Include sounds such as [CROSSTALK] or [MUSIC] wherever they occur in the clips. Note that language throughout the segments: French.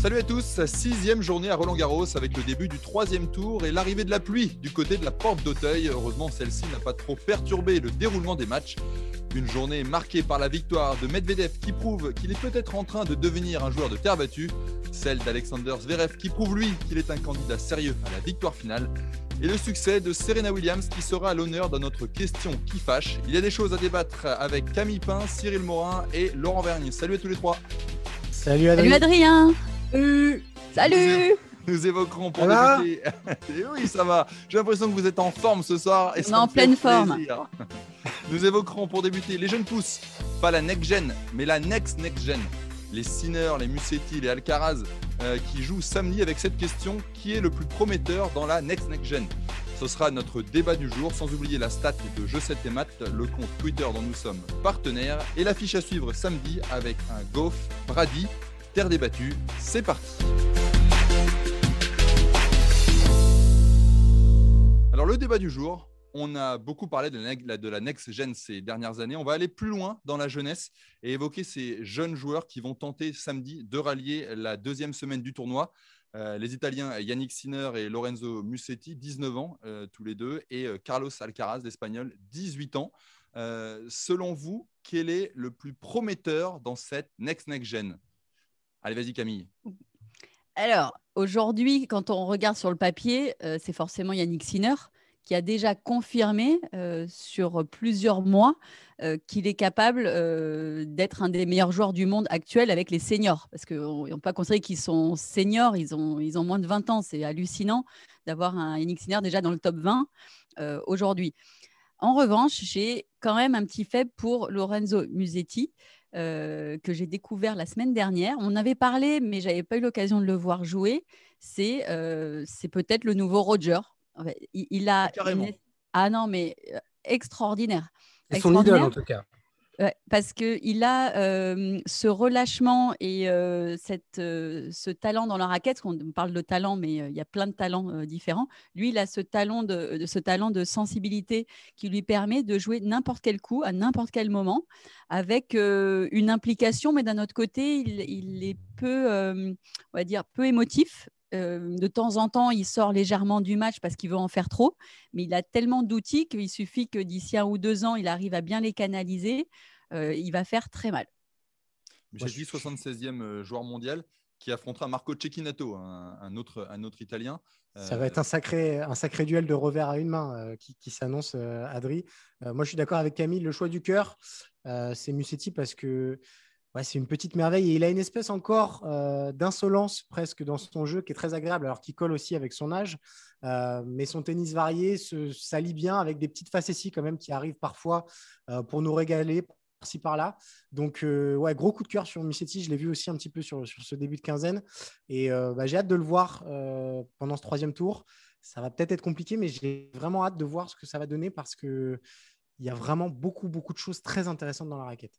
Salut à tous, sixième journée à Roland Garros avec le début du troisième tour et l'arrivée de la pluie du côté de la porte d'Auteuil. Heureusement, celle-ci n'a pas trop perturbé le déroulement des matchs. Une journée marquée par la victoire de Medvedev qui prouve qu'il est peut-être en train de devenir un joueur de terre battue, celle d'Alexander Zverev qui prouve lui qu'il est un candidat sérieux à la victoire finale, et le succès de Serena Williams qui sera à l'honneur dans notre question qui fâche. Il y a des choses à débattre avec Camille Pain, Cyril Morin et Laurent Vergne. Salut à tous les trois. Salut Adrien. Salut Adrien. Salut. Salut. Nous évoquerons pour débuter. [LAUGHS] oui, ça va. J'ai l'impression que vous êtes en forme ce soir. Et On est en pleine forme. [LAUGHS] Nous évoquerons pour débuter les jeunes pousses. Pas la next gen, mais la next next gen. Les Sinner, les Musetti, les Alcaraz euh, qui jouent samedi avec cette question qui est le plus prometteur dans la next next gen? Ce sera notre débat du jour, sans oublier la stat de Je 7 et maths, le compte Twitter dont nous sommes partenaires, et l'affiche à suivre samedi avec un Goff Brady, terre débattue. C'est parti Alors le débat du jour, on a beaucoup parlé de la, de la next gen ces dernières années. On va aller plus loin dans la jeunesse et évoquer ces jeunes joueurs qui vont tenter samedi de rallier la deuxième semaine du tournoi. Euh, les Italiens Yannick Sinner et Lorenzo Musetti, 19 ans euh, tous les deux, et euh, Carlos Alcaraz, l'Espagnol, 18 ans. selon vous, quel est le plus prometteur dans cette Next Next Gen? Allez, vas-y Camille. Alors, aujourd'hui, quand on regarde sur le papier, c'est forcément Yannick Sinner qui a déjà confirmé euh, sur plusieurs mois euh, qu'il est capable euh, d'être un des meilleurs joueurs du monde actuel avec les seniors. Parce qu'on ne pas considéré qu'ils sont seniors, ils ont, ils ont moins de 20 ans. C'est hallucinant d'avoir un Yannick Sinner déjà dans le top 20 aujourd'hui. En revanche, j'ai quand même un petit faible pour Lorenzo Musetti. que j'ai découvert la semaine dernière. On avait parlé, mais j'avais pas eu l'occasion de le voir jouer. C'est c'est peut-être le nouveau Roger il, a. Ah non, mais euh, extraordinaire. Son idole en tout cas. parce qu'il a ce relâchement et cette, ce talent dans la raquette. On parle de talent, mais il y a plein de talents différents. Lui, il a ce talent de, ce talent de sensibilité qui lui permet de jouer n'importe quel coup, à n'importe quel moment, avec une implication, mais d'un autre côté, il, il est peu, on va dire, peu émotif de temps en temps, il sort légèrement du match parce qu'il veut en faire trop, mais il a tellement d'outils qu'il suffit que d'ici un ou deux ans, il arrive à bien les canaliser. il va faire très mal. J'ai dit 76e joueur mondial qui affrontera Marco Cecchinato, un, autre, un autre Italien. Ça va être un sacré, un sacré duel de revers à une main qui, qui s'annonce, Adri. moi, je suis d'accord avec Camille. Le choix du cœur, c'est Musetti parce que c'est une petite merveille il a une espèce encore euh, d'insolence presque dans son jeu qui est très agréable, alors qu'il colle aussi avec son âge. Euh, mais son tennis varié s'allie bien avec des petites facéties quand même qui arrivent parfois euh, pour nous régaler par-ci par-là. Donc, ouais, gros coup de cœur sur Missetti. Je l'ai vu aussi un petit peu sur, sur ce début de quinzaine. Et bah, j'ai hâte de le voir pendant ce troisième tour. Ça va peut-être être compliqué, mais j'ai vraiment hâte de voir ce que ça va donner parce qu'il y a vraiment beaucoup, beaucoup de choses très intéressantes dans la raquette.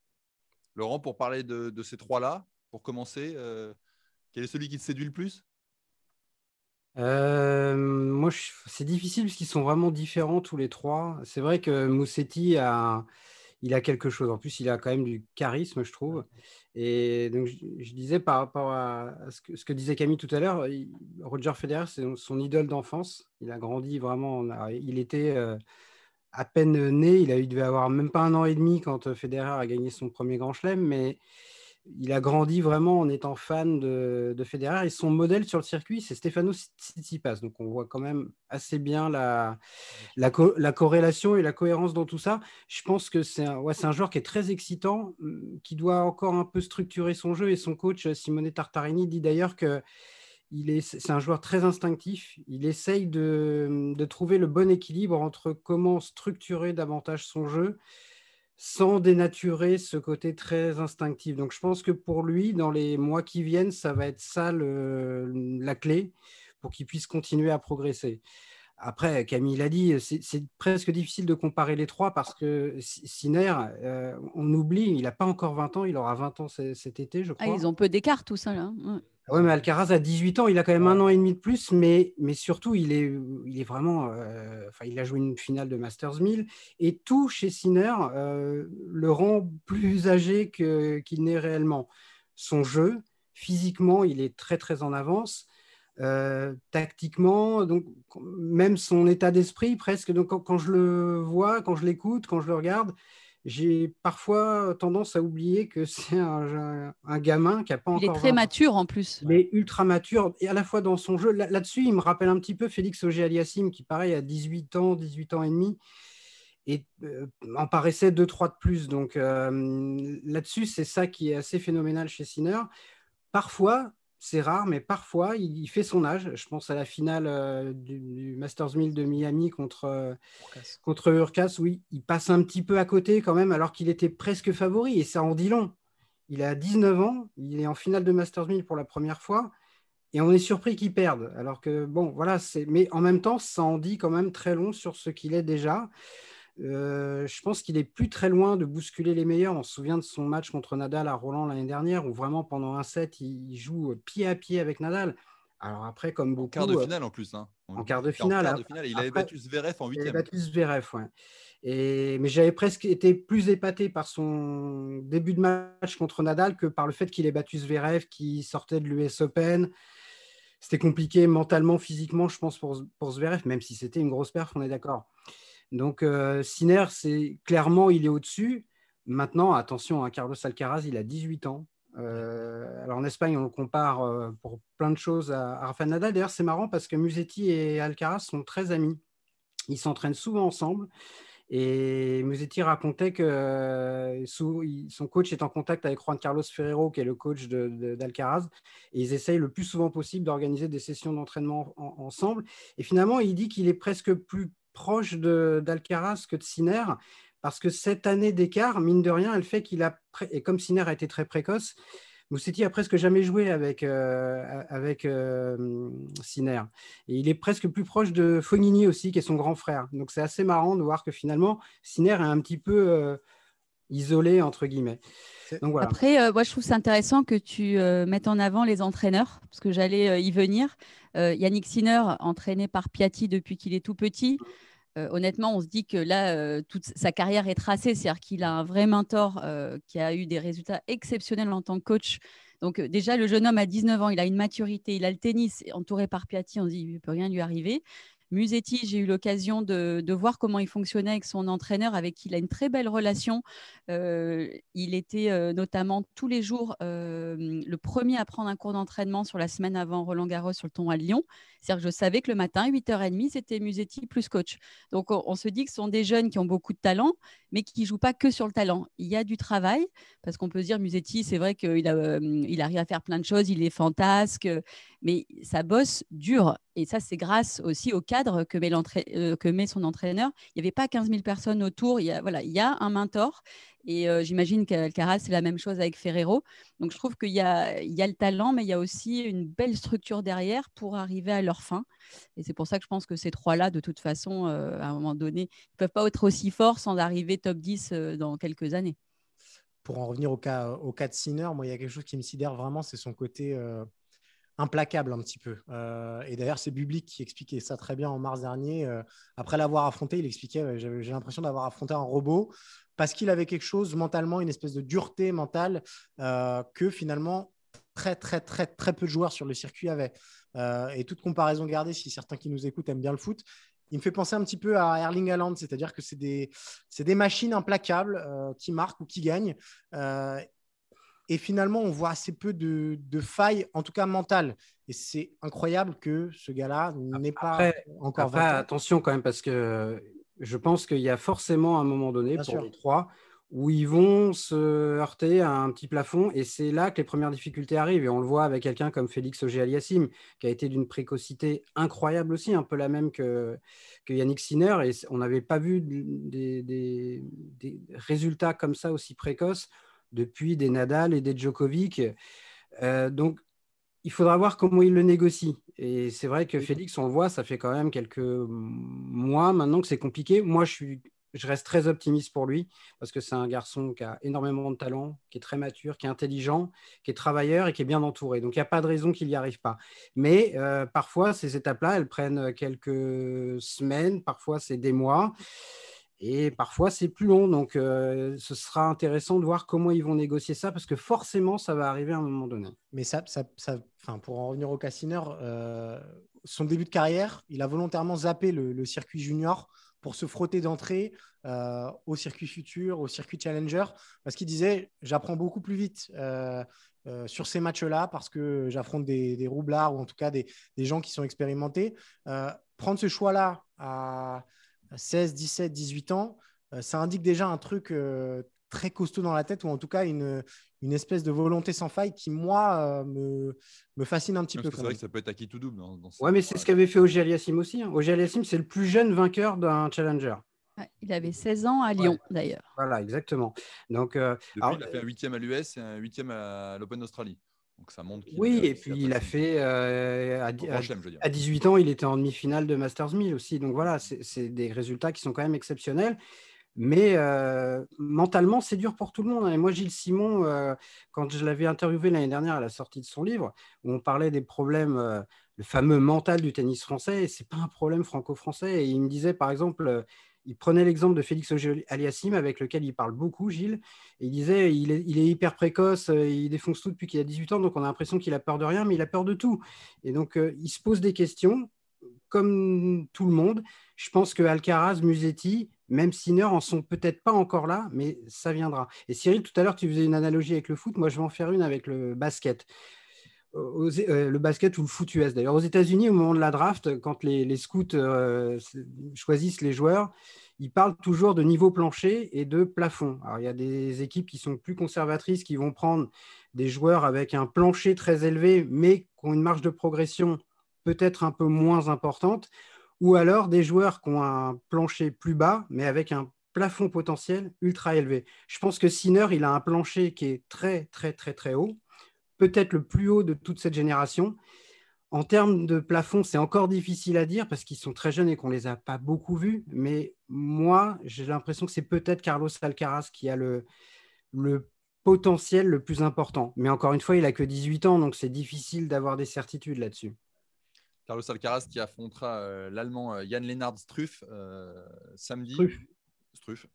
Laurent, pour parler de, ces trois-là, pour commencer, euh, quel est celui qui te séduit le plus? Euh, moi, c'est difficile parce qu'ils sont vraiment différents tous les trois. C'est vrai que Moussetti a, il a quelque chose. En plus, il a quand même du charisme, je trouve. Et donc, je, disais par rapport à, ce, que, disait Camille tout à l'heure, Roger Federer, c'est son idole d'enfance. Il a grandi vraiment. Il était euh, à peine né, il, a, devait avoir même pas un an et demi quand euh, Federer a gagné son premier grand chelem, mais il a grandi vraiment en étant fan de, de Federer et son modèle sur le circuit, c'est Stefano Tsitsipas. Donc on voit quand même assez bien la, la, corrélation et la cohérence dans tout ça. Je pense que c'est un, joueur qui est très excitant, hum, qui doit encore un peu structurer son jeu et son coach Simone Tartarini dit d'ailleurs que c'est un joueur très instinctif. Il essaye de, trouver le bon équilibre entre comment structurer davantage son jeu sans dénaturer ce côté très instinctif. Donc je pense que pour lui, dans les mois qui viennent, ça va être ça la clé pour qu'il puisse continuer à progresser. Après, Camille l'a dit, c'est presque difficile de comparer les trois parce que Sinner, euh, on oublie, il n'a pas encore 20 ans, il aura 20 ans cet été, je ah, crois. ils ont peu d'écart, tout ça. Là. Oui, mais Alcaraz a 18 ans, il a quand même un an et demi de plus, mais, mais surtout, il est, il est vraiment. Euh, enfin, il a joué une finale de Masters 1000 et tout chez Sinner euh, le rend plus âgé qu'il n'est réellement. son jeu. Physiquement, il est très très en avance. Euh, tactiquement, donc même son état d'esprit presque. Donc quand, je le vois, quand je l'écoute, quand je le regarde, j'ai parfois tendance à oublier que [LAUGHS] c'est un, gamin qui n'a pas encore. Il est très mature en plus. Il est ultra mature et à la fois dans son jeu. Là-dessus, il me rappelle un petit peu Félix Auger-Aliassime qui, pareil, a 18 ans, 18 ans et demi et euh, en paraissait 2-3 de plus. Donc euh, là-dessus, c'est ça qui est assez phénoménal chez Sinner. Parfois, c'est rare, mais parfois, il, fait son âge. Je pense à la finale euh, du, Masters 1000 de Miami contre, Urcas. contre Urcas. Oui, il passe un petit peu à côté quand même, alors qu'il était presque favori, et ça en dit long. Il a 19 ans, il est en finale de Masters 1000 pour la première fois, et on est surpris qu'il perde. Alors que, bon, voilà, c'est... mais en même temps, ça en dit quand même très long sur ce qu'il est déjà. Euh, je pense qu'il est plus très loin de bousculer les meilleurs. On se souvient de son match contre Nadal à Roland l'année dernière, où vraiment pendant un set, il joue pied à pied avec Nadal. Alors après, comme beaucoup. En quart de euh, finale en plus. Hein. En, quart de finale. En quart de finale il avait battu Zverev en huitième. Il avait battu Zverev, ouais. Et, mais j'avais presque été plus épaté par son début de match contre Nadal que par le fait qu'il ait battu Zverev, qui sortait de l'US Open. C'était compliqué mentalement, physiquement, je pense, pour, pour Zverev, même si c'était une grosse perf, on est d'accord. Donc, euh, c'est clairement, il est au-dessus. Maintenant, attention, hein, Carlos Alcaraz, il a 18 ans. Euh, alors en Espagne, on le compare euh, pour plein de choses à, Rafael Nadal. D'ailleurs, c'est marrant parce que Musetti et Alcaraz sont très amis. Ils s'entraînent souvent ensemble. Et Musetti racontait que son coach est en contact avec Juan Carlos Ferrero, qui est le coach d'Alcaraz, et ils essayent le plus souvent possible d'organiser des sessions d'entraînement ensemble. Et finalement, il dit qu'il est presque plus proche d'Alcaraz que de Sinner, parce que cette année d'écart, mine de rien, elle fait qu'il a, et comme Sinner a été très précoce, Moussetti a presque jamais joué avec, euh, avec euh, il est presque plus proche de Fognini aussi, qui est son grand frère. Donc c'est assez marrant de voir que finalement, Sinner est un petit peu euh, isolé, entre guillemets. Donc, voilà. Après, moi, je trouve c'est intéressant que tu mettes en avant les entraîneurs, parce que j'allais y venir. Yannick Sinner, entraîné par Piatti depuis qu'il est tout petit. honnêtement, on se dit que là, toute sa carrière est tracée, c'est-à-dire qu'il a un vrai mentor qui a eu des résultats exceptionnels en tant que coach. Donc déjà, le jeune homme a 19 ans, il a une maturité, il a le tennis entouré par Piatti, on se dit, il ne peut rien lui arriver. Musetti, j'ai eu l'occasion de, voir comment il fonctionnait avec son entraîneur, avec qui il a une très belle relation. Euh, il était euh, notamment tous les jours euh, le premier à prendre un cours d'entraînement sur la semaine avant Roland Garros sur le ton à Lyon. C'est-à-dire que je savais que le matin, 8h30, c'était Musetti plus coach. Donc on, se dit que ce sont des jeunes qui ont beaucoup de talent, mais qui ne jouent pas que sur le talent. Il y a du travail, parce qu'on peut se dire, Musetti, c'est vrai qu'il il arrive à faire plein de choses, il est fantasque, mais ça bosse dur. Et ça, c'est grâce aussi au cadre que met, euh, son entraîneur. Il n'y avait pas 15 000 personnes autour. Il y voilà, il y a un mentor. Et euh, j'imagine qu'Alcaraz, c'est la même chose avec Ferrero. Donc, je trouve qu'il y y a le talent, mais il y a aussi une belle structure derrière pour arriver à leur fin. Et c'est pour ça que je pense que ces trois-là, de toute façon, euh, à un moment donné, ne peuvent pas être aussi forts sans arriver top 10 dans quelques années. Pour en revenir au cas, au cas de Sinner, moi, il y a quelque chose qui me sidère vraiment, c'est son côté implacable un petit peu. Euh, et d'ailleurs, c'est Bublik qui expliquait ça très bien en mars dernier. Euh, après l'avoir affronté, il expliquait J'ai l'impression d'avoir affronté un robot parce qu'il avait quelque chose mentalement, une espèce de dureté mentale euh, que finalement très, très, très, très peu de joueurs sur le circuit avaient. et toute comparaison gardée, si certains qui nous écoutent aiment bien le foot, il me fait penser un petit peu à Erling Haaland, c'est-à-dire que c'est des, des, machines implacables qui marquent ou qui gagnent. Et finalement, on voit assez peu de, failles, en tout cas mentales. Et c'est incroyable que ce gars-là n'ait pas encore après, Attention quand même, parce que je pense qu'il y a forcément un moment donné pour les trois où ils vont se heurter à un petit plafond. Et c'est là que les premières difficultés arrivent. Et on le voit avec quelqu'un comme Félix Auger-Aliassime, qui a été d'une précocité incroyable aussi, un peu la même que, que Yannick Sinner. Et on n'avait pas vu des, des, résultats comme ça aussi précoces depuis des Nadal et des Djokovic. Euh, donc, il faudra voir comment il le négocie. Et c'est vrai que Félix, on le voit, ça fait quand même quelques mois maintenant que c'est compliqué. Moi, je, suis, je reste très optimiste pour lui parce que c'est un garçon qui a énormément de talent, qui est très mature, qui est intelligent, qui est travailleur et qui est bien entouré. Donc, il n'y a pas de raison qu'il n'y arrive pas. Mais euh, parfois, ces étapes-là, elles prennent quelques semaines, parfois c'est des mois. Et parfois, c'est plus long. Donc, ce sera intéressant de voir comment ils vont négocier ça, parce que forcément, ça va arriver à un moment donné. Mais ça, ça, pour en revenir au cassineur, son début de carrière, il a volontairement zappé le, circuit junior pour se frotter d'entrée au circuit futur, au circuit challenger, parce qu'il disait, j'apprends beaucoup plus vite. sur ces matchs-là parce que j'affronte des, roublards ou en tout cas des, des gens qui sont expérimentés. prendre ce choix-là à, 16, 17, 18 ans, euh, ça indique déjà un truc euh, très costaud dans la tête, ou en tout cas une, une espèce de volonté sans faille qui, moi, euh, me, me, fascine un petit peu. C'est vrai que ça peut être acquis tout double. Dans, ouais, mais c'est ce qu'avait fait Ogier Aliassim aussi. Hein. Ogier Aliassim, c'est le plus jeune vainqueur d'un challenger. il avait 16 ans à Lyon, d'ailleurs. Voilà, exactement. Donc, Depuis, il a fait un huitième à l'US et un huitième à l'Open d'Australie. Donc ça montre oui, et puis il a fait euh, à, 18 ans, il était en demi-finale de Masters 1000 aussi. Donc voilà, c'est des résultats qui sont quand même exceptionnels. Mais euh, mentalement, c'est dur pour tout le monde. Hein. Et moi, Gilles Simon, euh, quand je l'avais interviewé l'année dernière à la sortie de son livre, où on parlait des problèmes, le fameux mental du tennis français, et c'est pas un problème franco-français. Et il me disait, par exemple, il prenait l'exemple de Félix Aliassim, avec lequel il parle beaucoup, Gilles. Il disait il est, il est, hyper précoce, euh, il défonce tout depuis qu'il a 18 ans, donc on a l'impression qu'il a peur de rien, mais il a peur de tout. Et donc, euh, il se pose des questions, comme tout le monde. Je pense que Alcaraz, Musetti, même Sinner en sont peut-être pas encore là, mais ça viendra. Et Cyril, tout à l'heure, tu faisais une analogie avec le foot. Moi, je vais en faire une avec le basket. Euh, le basket ou le foot US. D'ailleurs, aux États-Unis, au moment de la draft, quand les, scouts euh, choisissent les joueurs, ils parlent toujours de niveau plancher et de plafond. Alors, il y a des équipes qui sont plus conservatrices, qui vont prendre des joueurs avec un plancher très élevé, mais qui ont une marge de progression peut-être un peu moins importante, ou alors des joueurs qui ont un plancher plus bas, mais avec un plafond potentiel ultra élevé. Je pense que Sinner, il a un plancher qui est très, très, très, très haut peut-être le plus haut de toute cette génération. En termes de plafond, c'est encore difficile à dire parce qu'ils sont très jeunes et qu'on ne les a pas beaucoup vus. Mais moi, j'ai l'impression que c'est peut-être Carlos Alcaraz qui a le, le potentiel le plus important. Mais encore une fois, il a que 18 ans, donc c'est difficile d'avoir des certitudes là-dessus. Carlos Alcaraz qui affrontera euh, l'Allemand Yann euh, Lennard Struff euh, samedi. Struff.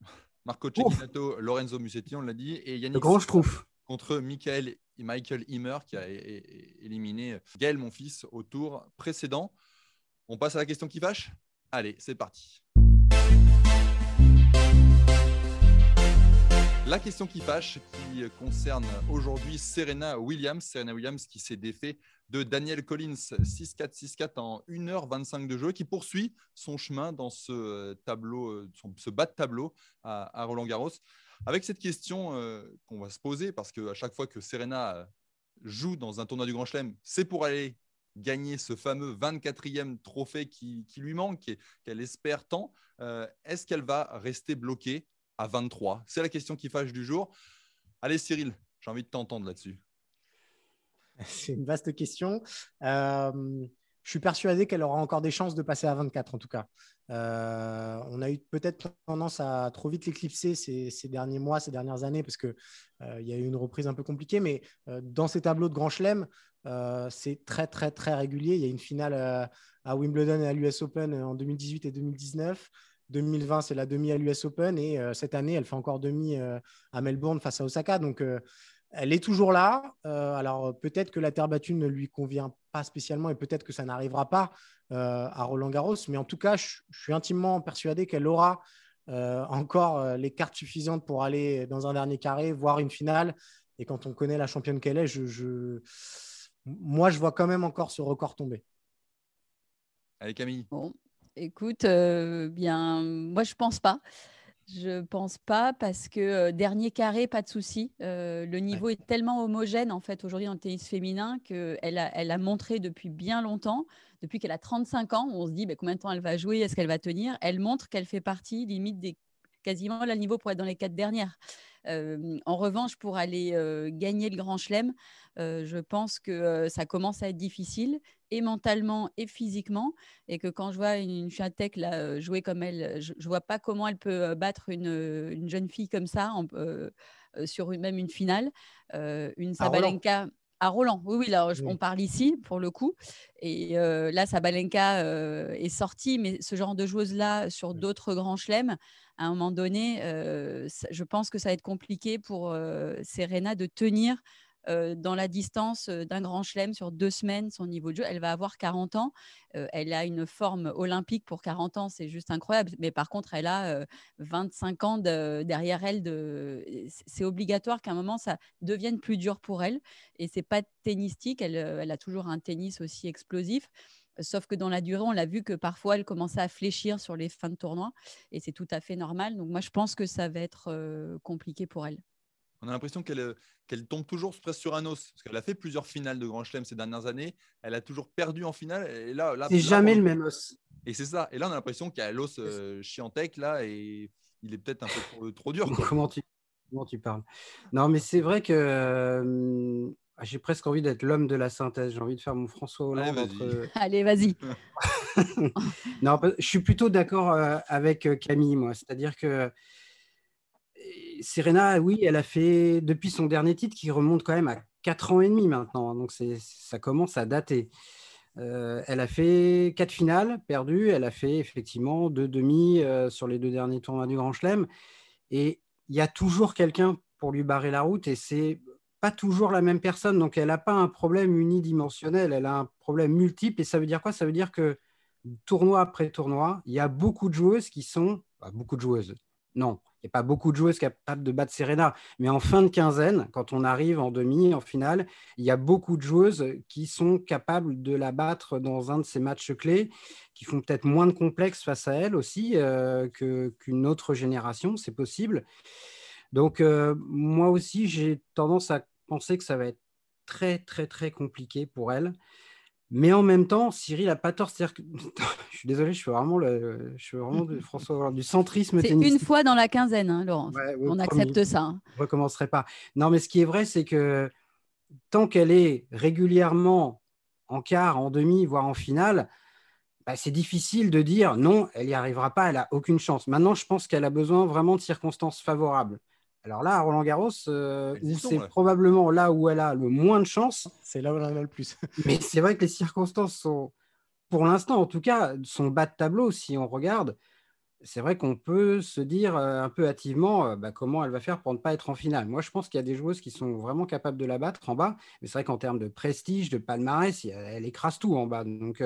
Marco Cecchinato, Lorenzo Musetti, on l'a dit. Et Yannick le grand Struff contre Michael, Michael Himmer qui a éliminé Gaël, mon fils, au tour précédent. On passe à la question qui fâche? Allez, c'est parti. La question qui fâche, qui concerne aujourd'hui Serena Williams. Serena Williams qui s'est défait de Daniel Collins 6-4, 6-4 en 1h25 de jeu, qui poursuit son chemin dans ce tableau, ce bas de tableau à Roland Garros. Avec cette question euh, qu'on va se poser, parce qu'à chaque fois que Serena euh, joue dans un tournoi du Grand Chelem, c'est pour aller gagner ce fameux 24e trophée qui, lui manque et qu'elle espère tant. Euh, est-ce qu'elle va rester bloquée à 23 C'est la question qui fâche du jour. Allez Cyril, j'ai envie de t'entendre là-dessus. [LAUGHS] C'est une vaste question je suis persuadé qu'elle aura encore des chances de passer à 24 en tout cas. Euh, on a eu peut-être tendance à trop vite l'éclipser ces, derniers mois, ces dernières années, parce qu'il euh, y a eu une reprise un peu compliquée. Mais euh, dans ces tableaux de Grand Chelem, c'est très, très, très régulier. Il y a une finale à Wimbledon et à l'US Open en 2018 et 2019. 2020, c'est la demi à l'US Open. Et cette année, elle fait encore demi à Melbourne face à Osaka. Elle est toujours là. alors, peut-être que la terre battue ne lui convient spécialement et peut-être que ça n'arrivera pas euh, à Roland Garros. Mais en tout cas, je, suis intimement persuadé qu'elle aura euh, encore euh, les cartes suffisantes pour aller dans un dernier carré, voir une finale. Et quand on connaît la championne qu'elle est, je, moi, je vois quand même encore ce record tomber. Allez, Camille. Bon, écoute, bien, moi, je pense pas. Je pense pas parce que euh, dernier carré, pas de souci. Euh, le niveau est tellement homogène en fait aujourd'hui dans le tennis féminin qu'elle a, elle a montré depuis bien longtemps, depuis qu'elle a 35 ans, on se dit bah, combien de temps elle va jouer, est-ce qu'elle va tenir. Elle montre qu'elle fait partie limite des quasiment le niveau pour être dans les quatre dernières. Euh, en revanche, pour aller gagner le Grand Chelem, je pense que ça commence à être difficile et mentalement et physiquement, et que quand je vois une, une là, jouer comme elle, je, ne vois pas comment elle peut battre une, jeune fille comme ça sur même une finale. une Sabalenka À Roland, oui, oui, là, on parle ici pour le coup. Et euh, là, Sabalenka euh, est sortie, mais ce genre de joueuse-là, sur d'autres grands chelems, à un moment donné, euh, je pense que ça va être compliqué pour Serena de tenir euh, dans la distance euh, d'un grand chelem sur deux semaines son niveau de jeu. Elle va avoir 40 ans. Euh, elle a une forme olympique pour 40 ans, c'est juste incroyable. Mais par contre, elle a 25 ans derrière elle. C'est obligatoire qu'à un moment, ça devienne plus dur pour elle. Et c'est pas tennistique. Elle, elle a toujours un tennis aussi explosif. Sauf que dans la durée, on l'a vu que parfois, elle commençait à fléchir sur les fins de tournoi. Et c'est tout à fait normal. Donc moi, je pense que ça va être compliqué pour elle on a l'impression euh, qu'elle tombe toujours presque sur un os. Parce qu'elle a fait plusieurs finales de Grand Chelem ces dernières années. Elle a toujours perdu en finale. Et là, c'est jamais le même os. Et c'est ça. Et là, on a l'impression qu'il y a l'os euh, chiantec là et il est peut-être un peu trop, dur. Comment tu, comment tu parles? Non, mais c'est vrai que euh, j'ai presque envie d'être l'homme de la synthèse. J'ai envie de faire mon François Hollande. Allez, vas-y. [LAUGHS] [LAUGHS] non, je suis plutôt d'accord avec Camille, moi. C'est-à-dire que Serena, oui, elle a fait depuis son dernier titre qui remonte quand même à 4 ans et demi maintenant, donc ça commence à dater. Euh, elle a fait quatre finales perdues, elle a fait effectivement deux demi euh, sur les deux derniers tournois du Grand Chelem, et il y a toujours quelqu'un pour lui barrer la route, et c'est pas toujours la même personne, donc elle n'a pas un problème unidimensionnel, elle a un problème multiple, et ça veut dire quoi? Ça veut dire que tournoi après tournoi, il y a beaucoup de joueuses qui sont, beaucoup de joueuses, non, il n'y a pas beaucoup de joueuses capables de battre Serena. Mais en fin de quinzaine, quand on arrive en demi, en finale, il y a beaucoup de joueuses qui sont capables de la battre dans un de ces matchs clés, qui font peut-être moins de complexes face à elle aussi euh, qu'une autre génération. C'est possible. Donc, euh, moi aussi, j'ai tendance à penser que ça va être très, très, très compliqué pour elle. Mais en même temps, Cyril n'a pas tort. Que... [LAUGHS] je suis désolé, je suis vraiment, le... je suis vraiment de [LAUGHS] François du centrisme. C'est une fois dans la quinzaine, hein, Laurence. On accepte ça. Hein. Je ne recommencerai pas. Non, mais ce qui est vrai, c'est que tant qu'elle est régulièrement en quart, en demi, voire en finale, bah, c'est difficile de dire non, elle n'y arrivera pas, elle n'a aucune chance. Maintenant, je pense qu'elle a besoin vraiment de circonstances favorables. Alors là, à Roland Garros, euh, c'est probablement là où elle a le moins de chance. C'est là où elle en a le plus. [LAUGHS] Mais c'est vrai que les circonstances sont, pour l'instant en tout cas, son bas de tableau, si on regarde, c'est vrai qu'on peut se dire euh, un peu hâtivement euh, bah, comment elle va faire pour ne pas être en finale. Moi, je pense qu'il y a des joueuses qui sont vraiment capables de la battre en bas, mais c'est vrai qu'en termes de prestige, de palmarès, elle écrase tout en bas. Donc,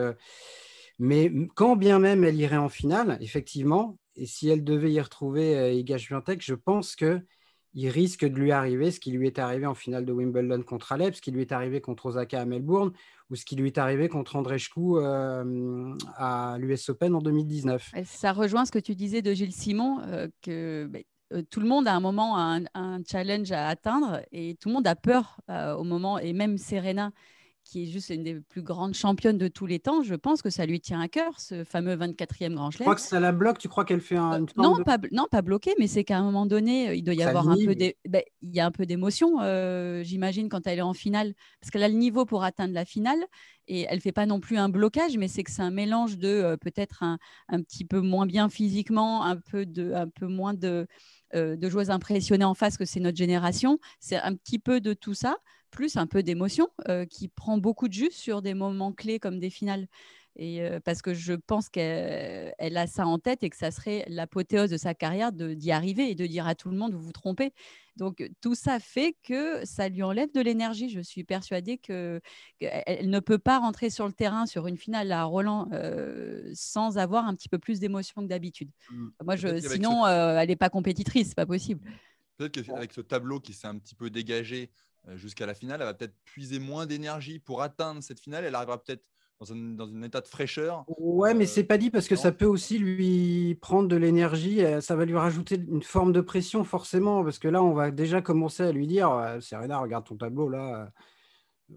mais quand bien même elle irait en finale, effectivement, et si elle devait y retrouver Iga Swiatek, je pense que il risque de lui arriver ce qui lui est arrivé en finale de Wimbledon contre Alep, ce qui lui est arrivé contre Osaka à Melbourne, ou ce qui lui est arrivé contre Andreescu euh, à l'US Open en 2019. Ça rejoint ce que tu disais de Gilles Simon, euh, que ben, euh, tout le monde a un moment un, un, challenge à atteindre et tout le monde a peur au moment, et même Serena qui est juste une des plus grandes championnes de tous les temps, je pense que ça lui tient à cœur, ce fameux 24e Grand Chelem. Tu crois que ça la bloque Tu crois qu'elle fait un. Euh, non, pas, non, pas bloqué, mais c'est qu'à un moment donné, euh, il doit y avoir un peu, ben, il y a un peu d'émotion, euh, j'imagine, quand elle est en finale, parce qu'elle a le niveau pour atteindre la finale, et elle fait pas non plus un blocage, mais c'est que c'est un mélange de peut-être un, un, petit peu moins bien physiquement, un peu, de, un peu moins de, de joueuses impressionnées en face que c'est notre génération. C'est un petit peu de tout ça plus un peu d'émotion, euh, qui prend beaucoup de jus sur des moments clés comme des finales. Et euh, parce que je pense qu'elle a ça en tête et que ça serait l'apothéose de sa carrière d'y arriver et de dire à tout le monde vous vous trompez. Donc tout ça fait que ça lui enlève de l'énergie. Je suis persuadée que qu'elle ne peut pas rentrer sur le terrain sur une finale à Roland euh, sans avoir un petit peu plus d'émotion que d'habitude. Mmh. Moi, je, sinon, elle n'est pas compétitrice, c'est pas possible. Peut-être qu'avec ce tableau qui s'est un petit peu dégagé jusqu'à la finale. Elle va peut-être puiser moins d'énergie pour atteindre cette finale. Elle arrivera peut-être dans un, dans un, état de fraîcheur. Ouais, mais euh, c'est pas dit parce que ça peut aussi lui prendre de l'énergie. Euh, ça va lui rajouter une forme de pression forcément parce que là, on va déjà commencer à lui dire Serena, regarde ton tableau là.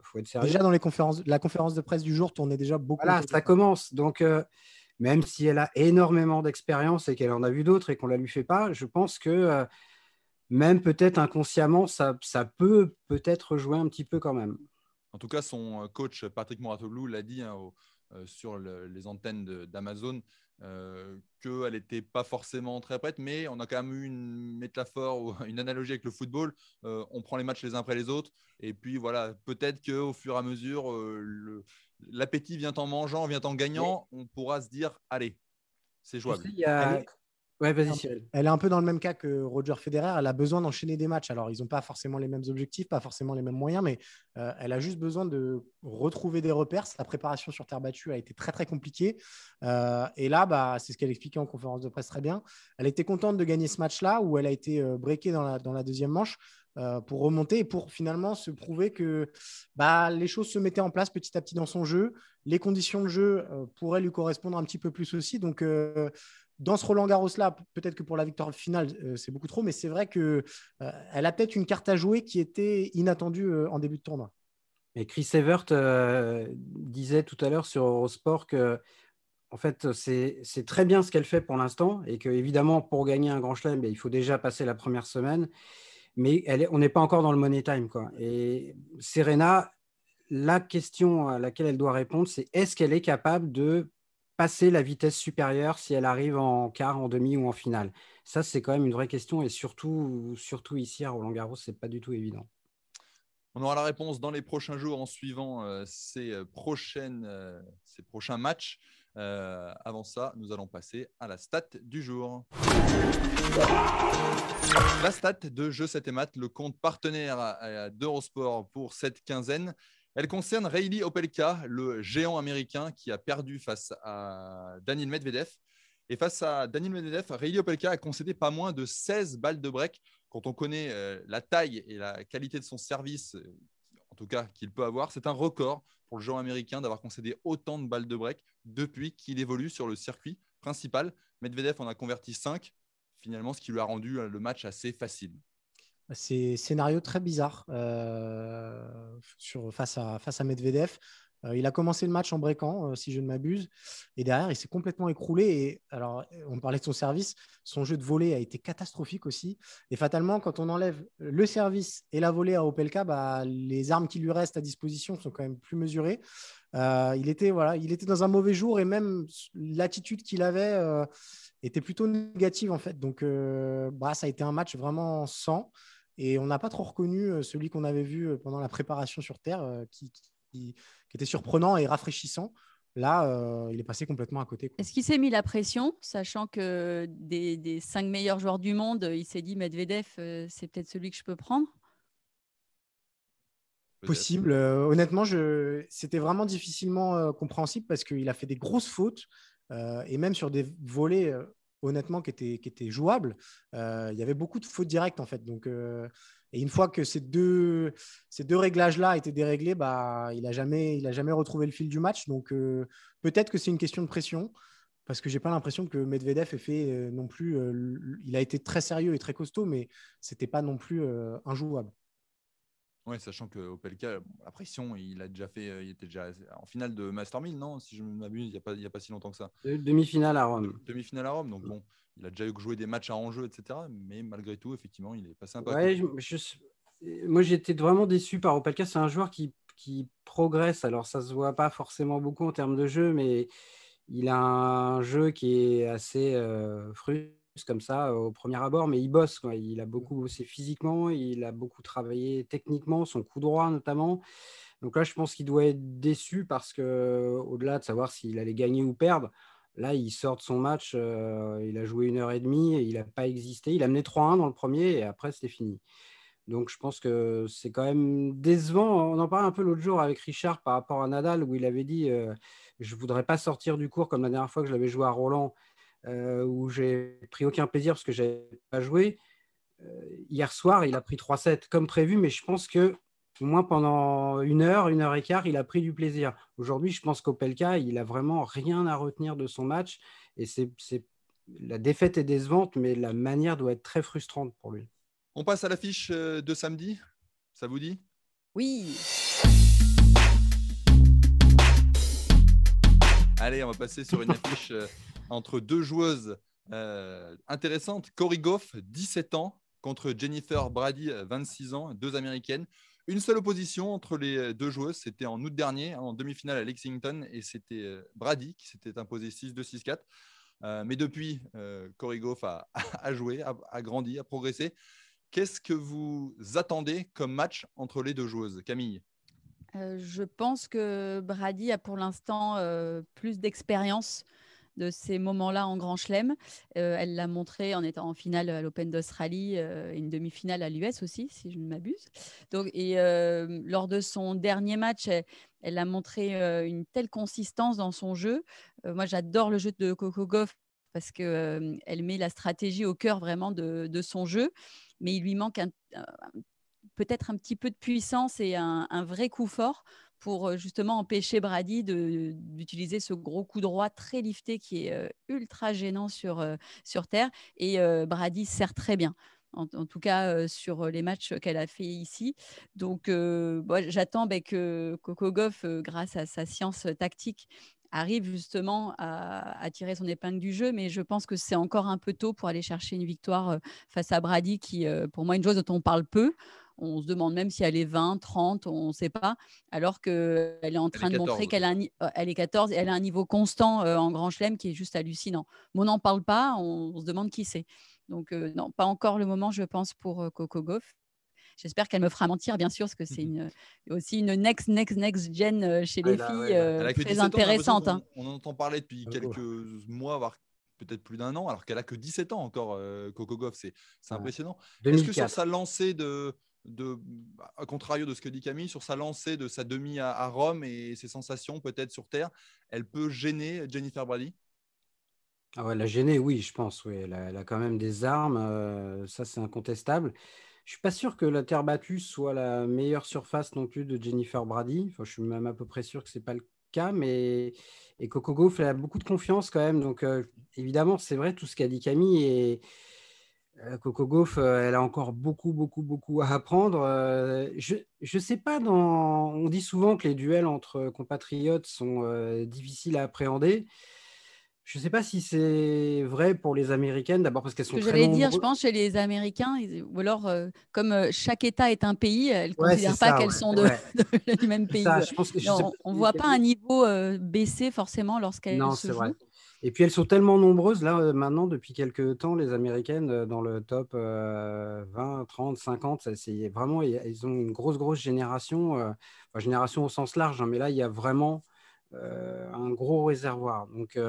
Faut être sérieux. Déjà dans les conférences, la conférence de presse du jour tournait déjà beaucoup. Voilà, ça commence. Donc, même si elle a énormément d'expérience et qu'elle en a vu d'autres et qu'on la lui fait pas, je pense que même peut-être inconsciemment, ça, peut peut-être jouer un petit peu quand même. En tout cas, son euh, coach Patrick Moratoglou l'a dit hein, euh, sur les antennes d'Amazon. euh, qu'elle n'était pas forcément très prête, mais on a quand même eu une métaphore ou [LAUGHS] une analogie avec le football. Euh, on prend les matchs les uns après les autres, et puis voilà, peut-être qu'au fur et à mesure, euh, l'appétit vient en mangeant, vient en gagnant, on pourra se dire, allez, c'est jouable. Il y a, elle est un peu dans le même cas que Roger Federer. Elle a besoin d'enchaîner des matchs. Alors, ils n'ont pas forcément les mêmes objectifs, pas forcément les mêmes moyens, mais euh, elle a juste besoin de retrouver des repères. Sa préparation sur terre battue a été très, très compliquée. Euh, et là, bah, c'est ce qu'elle expliquait en conférence de presse très bien. Elle était contente de gagner ce match-là où elle a été euh, breakée dans la, dans la deuxième manche. pour remonter et pour finalement se prouver que bah, les choses se mettaient en place petit à petit dans son jeu. Les conditions de jeu pourraient lui correspondre un petit peu plus aussi. Donc, dans ce Roland Garros-là, peut-être que pour la victoire finale, euh, c'est beaucoup trop, mais c'est vrai qu'elle euh, elle a peut-être une carte à jouer qui était inattendue euh, en début de tournoi. Et Chris Evert disait tout à l'heure sur Eurosport que en fait, c'est très bien ce qu'elle fait pour l'instant et que évidemment pour gagner un grand chelem, ben, il faut déjà passer la première semaine, mais elle on n'est pas encore dans le money time. Quoi. Et Serena, la question à laquelle elle doit répondre, c'est est-ce qu'elle est capable de passer la vitesse supérieure si elle arrive en quart, en demi ou en finale? Ça, c'est quand même une vraie question et surtout, surtout ici à Roland Garros, c'est pas du tout évident. On aura la réponse dans les prochains jours en suivant euh, ces, euh, prochaines, euh, ces prochains matchs. avant ça, nous allons passer à la stat du jour. La stat de Jeu 7 et le compte partenaire d'Eurosport pour cette quinzaine. Elle concerne Reilly Opelka, le géant américain qui a perdu face à Daniel Medvedev. Et face à Daniel Medvedev, Reilly Opelka a concédé pas moins de 16 balles de break. Quand on connaît euh, la taille et la qualité de son service, euh, en tout cas qu'il peut avoir, c'est un record pour le géant américain d'avoir concédé autant de balles de break depuis qu'il évolue sur le circuit principal. Medvedev en a converti 5, finalement, ce qui lui a rendu euh, le match assez facile. C'est scénario très bizarre euh, sur, face, à, face à Medvedev. Euh, il a commencé le match en breakant, euh, si je ne m'abuse, et derrière, il s'est complètement écroulé. Et alors, on parlait de son service, son jeu de volée a été catastrophique aussi. Et fatalement, quand on enlève le service et la volée à Opelka, bah, les armes qui lui restent à disposition sont quand même plus mesurées. il, était, voilà, il était dans un mauvais jour et même l'attitude qu'il avait était plutôt négative en fait. Donc, bah, ça a été un match vraiment sans. Et on n'a pas trop reconnu euh, celui qu'on avait vu euh, pendant la préparation sur Terre, euh, qui, était surprenant et rafraîchissant. Là, il est passé complètement à côté. Est-ce qu'il s'est mis la pression, sachant que des, cinq meilleurs joueurs du monde, il s'est dit Medvedev, c'est peut-être celui que je peux prendre? Possible. honnêtement, c'était vraiment difficilement compréhensible parce qu'il a fait des grosses fautes et même sur des volets honnêtement, qui était, jouable. Euh, il y avait beaucoup de fautes directes, en fait. Donc, euh, et une fois que ces deux, ces deux réglages-là étaient déréglés, bah, il n'a jamais, il a jamais retrouvé le fil du match. Donc, euh, peut-être que c'est une question de pression, parce que j'ai pas l'impression que Medvedev ait fait non plus. il a été très sérieux et très costaud, mais c'était pas non plus injouable. Oui, sachant que Opelka, la pression, il a déjà fait, il était déjà en finale de Master 1000, non Si je ne m'abuse, il n'y a, pas, a pas si longtemps que ça. Demi-finale à Rome. Demi-finale à Rome, donc bon, il a déjà joué des matchs à enjeu, etc. Mais malgré tout, effectivement, il est passé un peu. Ouais, moi, j'étais vraiment déçu par Opelka. C'est un joueur qui, qui progresse. Alors, ça se voit pas forcément beaucoup en termes de jeu, mais il a un jeu qui est assez euh, comme ça au premier abord, mais il bosse. Quoi. Il a beaucoup bossé physiquement, il a beaucoup travaillé techniquement, son coup droit notamment. Donc là, je pense qu'il doit être déçu parce que, au-delà de savoir s'il allait gagner ou perdre, là, il sort de son match, euh, il a joué une heure et demie et il n'a pas existé. Il a mené 3-1 dans le premier et après, c'était fini. Donc je pense que c'est quand même décevant. On en parlait un peu l'autre jour avec Richard par rapport à Nadal, où il avait dit euh, Je ne voudrais pas sortir du cours comme la dernière fois que je l'avais joué à Roland euh, où j'ai pris aucun plaisir parce que je n'avais pas joué. Euh, hier soir, il a pris 3-7 comme prévu, mais je pense que au moins pendant une heure, une heure et quart, il a pris du plaisir. Aujourd'hui, je pense qu'Opelka, il a vraiment rien à retenir de son match. Et c'est, la défaite est décevante, mais la manière doit être très frustrante pour lui. On passe à l'affiche euh, de samedi. Ça vous dit? Oui. Allez, on va passer sur une affiche entre deux joueuses euh, intéressantes. Cory Goff, 17 ans, contre Jennifer Brady, 26 ans, deux américaines. Une seule opposition entre les deux joueuses, c'était en août dernier, en demi-finale à Lexington, et c'était euh, Brady qui s'était imposé 6-2, 6-4. mais depuis, Corey Goff a, [LAUGHS] joué, a, grandi, a progressé. Qu'est-ce que vous attendez comme match entre les deux joueuses Camille? Je pense que Brady a pour l'instant plus d'expérience de ces moments-là en Grand Chelem. Euh, elle l'a montré en étant en finale à l'Open d'Australie, euh, une demi-finale à l'US aussi, si je ne m'abuse. Donc, et euh, lors de son dernier match, elle, a montré une telle consistance dans son jeu. moi, j'adore le jeu de Coco Goff parce qu'elle elle met la stratégie au cœur vraiment de, son jeu, mais il lui manque peut-être un petit peu de puissance et un, vrai coup fort pour justement empêcher Brady d'utiliser ce gros coup droit très lifté qui est ultra gênant sur, sur terre. Et Brady sert très bien. En, tout cas sur les matchs qu'elle a fait ici. Donc, j'attends bah, que Coco Goff, grâce à sa science tactique, arrive justement à, à, tirer son épingle du jeu, mais je pense que c'est encore un peu tôt pour aller chercher une victoire face à Brady, qui, pour moi, une chose dont on parle peu. On se demande même si elle est 20, 30, on ne sait pas, alors qu'elle est en train de montrer qu'elle euh, elle est 14 et elle a un niveau constant euh, en Grand Chelem qui est juste hallucinant. Mais on n'en parle pas, on, se demande qui c'est. Donc, euh, non, pas encore le moment, je pense, pour Coco Goff. J'espère qu'elle me fera mentir, bien sûr, parce que c'est une, aussi une next, next, next gen chez les filles très intéressante. Hein. On, en entend parler depuis quelques mois, voire peut-être plus d'un an, alors qu'elle a que 17 ans encore, Coco Goff. C'est impressionnant. Est-ce que sur sa lancée de, de, à contrario de ce que dit Camille, sur sa lancée de sa demi à, Rome et ses sensations peut-être sur Terre, elle peut gêner Jennifer Brady? Ah ouais, La gêner, oui, je pense. Oui. Elle, a, quand même des armes, euh, ça c'est incontestable. Je suis pas sûr que la terre battue soit la meilleure surface non plus de Jennifer Brady. Je suis même à peu près sûr que c'est pas le cas, mais et Coco Gauff a beaucoup de confiance quand même. Donc euh, évidemment, c'est vrai tout ce qu'a dit Camille et Coco Gauff, euh, elle a encore beaucoup, beaucoup, beaucoup à apprendre. Euh, je ne sais pas, dans... on dit souvent que les duels entre compatriotes sont difficiles à appréhender. Je ne sais pas si c'est vrai pour les Américaines, d'abord parce qu'elles sont Ce que j'allais dire, je pense, chez les Américains, ou alors, comme chaque État est un pays, elles ne considèrent pas qu'elles sont [LAUGHS] de, du même pays. on ne voit pas un niveau baisser forcément lorsqu'elles se jouent. Vrai. Et puis elles sont tellement nombreuses là euh, maintenant depuis quelques temps les américaines euh, dans le top 20, 30, 50, c'est vraiment ils ont une grosse grosse génération, euh, génération au sens large, hein, mais là il y a vraiment un gros réservoir. Donc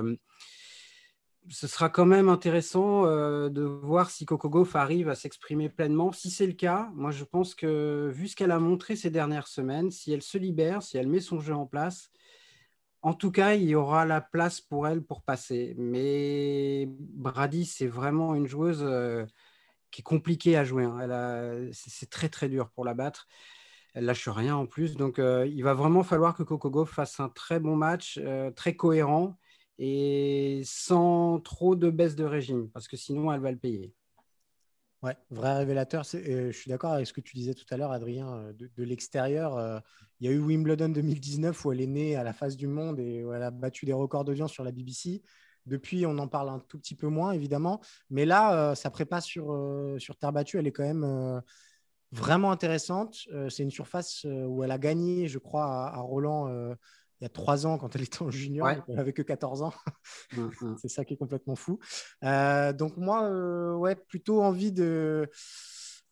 ce sera quand même intéressant de voir si Coco Gauff arrive à s'exprimer pleinement. Si c'est le cas, moi je pense que vu ce qu'elle a montré ces dernières semaines, si elle se libère, si elle met son jeu en place, en tout cas, il y aura la place pour elle pour passer. Mais Brady, c'est vraiment une joueuse euh, qui est compliquée à jouer. Hein. C'est très très dur pour la battre. Elle lâche rien en plus. Donc, euh, il va vraiment falloir que Coco fasse un très bon match, euh, très cohérent et sans trop de baisse de régime, parce que sinon, elle va le payer. Ouais, vrai révélateur. je suis d'accord avec ce que tu disais tout à l'heure, Adrien, de, l'extérieur. Euh, il y a eu Wimbledon 2019 où elle est née à la face du monde et où elle a battu des records d'audience sur la BBC. Depuis, on en parle un tout petit peu moins, évidemment. Mais là, euh, sa prépa sur, sur terre battue, elle est quand même vraiment intéressante. c'est une surface où elle a gagné, je crois, à Roland il y a trois ans quand elle était en junior, elle n'avait que 14 ans. Mmh, mmh. [LAUGHS] c'est ça qui est complètement fou. Euh, donc moi, euh, ouais, plutôt envie de...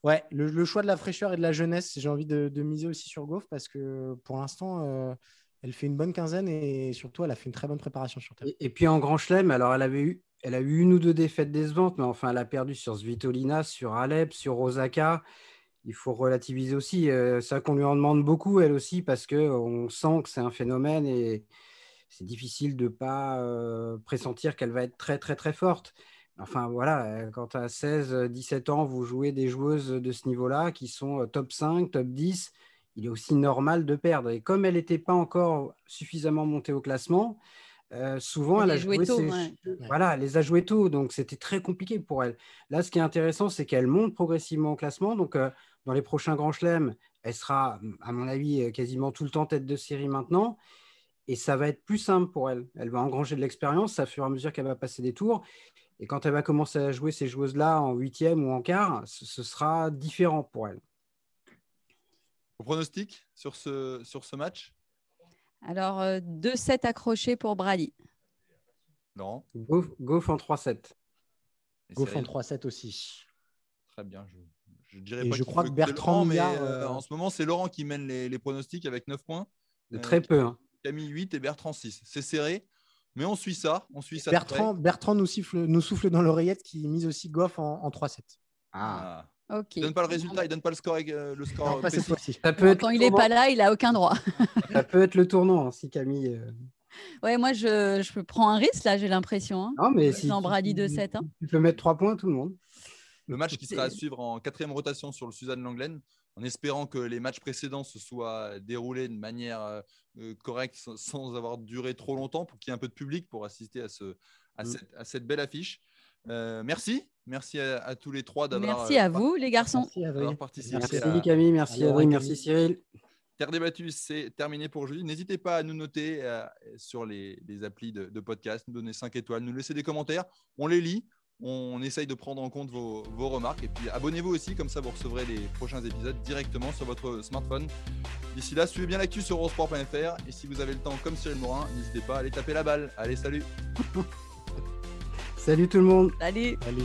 Ouais, le, choix de la fraîcheur et de la jeunesse, j'ai envie de, miser aussi sur Goff parce que pour l'instant, euh, elle fait une bonne quinzaine et surtout, elle a fait une très bonne préparation sur terre. Et, puis en Grand Chelem, alors elle avait eu, elle a eu une ou deux défaites décevantes, mais enfin, elle a perdu sur Svitolina, sur Alep, sur Osaka il faut relativiser aussi. Euh, c'est vrai qu'on lui en demande beaucoup, elle aussi, parce qu'on sent que c'est un phénomène et c'est difficile de ne pas euh, pressentir qu'elle va être très, très, très forte. Enfin, voilà, euh, quand à 16, 17 ans, vous jouez des joueuses de ce niveau-là qui sont top 5, top 10, il est aussi normal de perdre. Et comme elle n'était pas encore suffisamment montée au classement, souvent, elle, a joué tôt, voilà, elle les a joués tôt, donc c'était très compliqué pour elle. Là, ce qui est intéressant, c'est qu'elle monte progressivement au classement, donc dans les prochains grands chelems, elle sera, à mon avis, quasiment tout le temps tête de série maintenant. Et ça va être plus simple pour elle. Elle va engranger de l'expérience à fur et à mesure qu'elle va passer des tours. Et quand elle va commencer à jouer ces joueuses-là en huitième ou en quart, ce, sera différent pour elle. Vos pronostic sur ce, sur ce match? Alors, 2-7 euh, accrochés pour Brady. Laurent Goff, en 3-7. Goff en 3-7 aussi. Très bien. Je, dirais Et pas je crois que Bertrand mais euh, euh, en ce moment, c'est Laurent qui mène les, les pronostics avec 9 points. De Euh, très peu. hein. Camille 8 et Bertrand 6. C'est serré, mais on suit ça. On suit ça de Bertrand, Bertrand nous, siffle, nous souffle dans l'oreillette qui mise aussi Goff en, en 3-7. près. Ah. Ok. Il donne pas le résultat, il donne pas le score, euh, le score Non, pas cette. Ça peut être Quand le il est tournant- pas là, il a aucun droit. [LAUGHS] Ça peut être le tournant hein, si Camille. euh, Ouais, moi, je, je prends un risque là, j'ai l'impression. hein. Non, mais si. Brady de tu- 7, hein. Tu peux mettre 3 points, tout le monde. Le match qui sera à suivre en quatrième rotation sur le Suzanne Langlaine, en espérant que les matchs précédents se soient déroulés de manière euh, euh, correcte, sans, sans avoir duré trop longtemps, pour qu'il y ait un peu de public pour assister à, ce, à, Mm. cette, à cette belle affiche. Euh, merci, merci à, à tous les trois d'avoir Merci à vous, les garçons. Merci, participé Merci à Camille, merci Camille. merci Cyril. Terre débattue, c'est terminé pour aujourd'hui. N'hésitez pas à nous noter euh, sur les, les applis de, de podcast, nous donner 5 étoiles, nous laisser des commentaires. On les lit, on essaye de prendre en compte vos, vos remarques. Et puis abonnez-vous aussi, comme ça vous recevrez les prochains épisodes directement sur votre smartphone. D'ici là, suivez bien l'actu sur eurosport.fr. Et si vous avez le temps, comme Cyril Morin, n'hésitez pas à aller taper la balle. Allez, salut [LAUGHS] [LAUGHS] Salut tout le monde. Allez. Allez.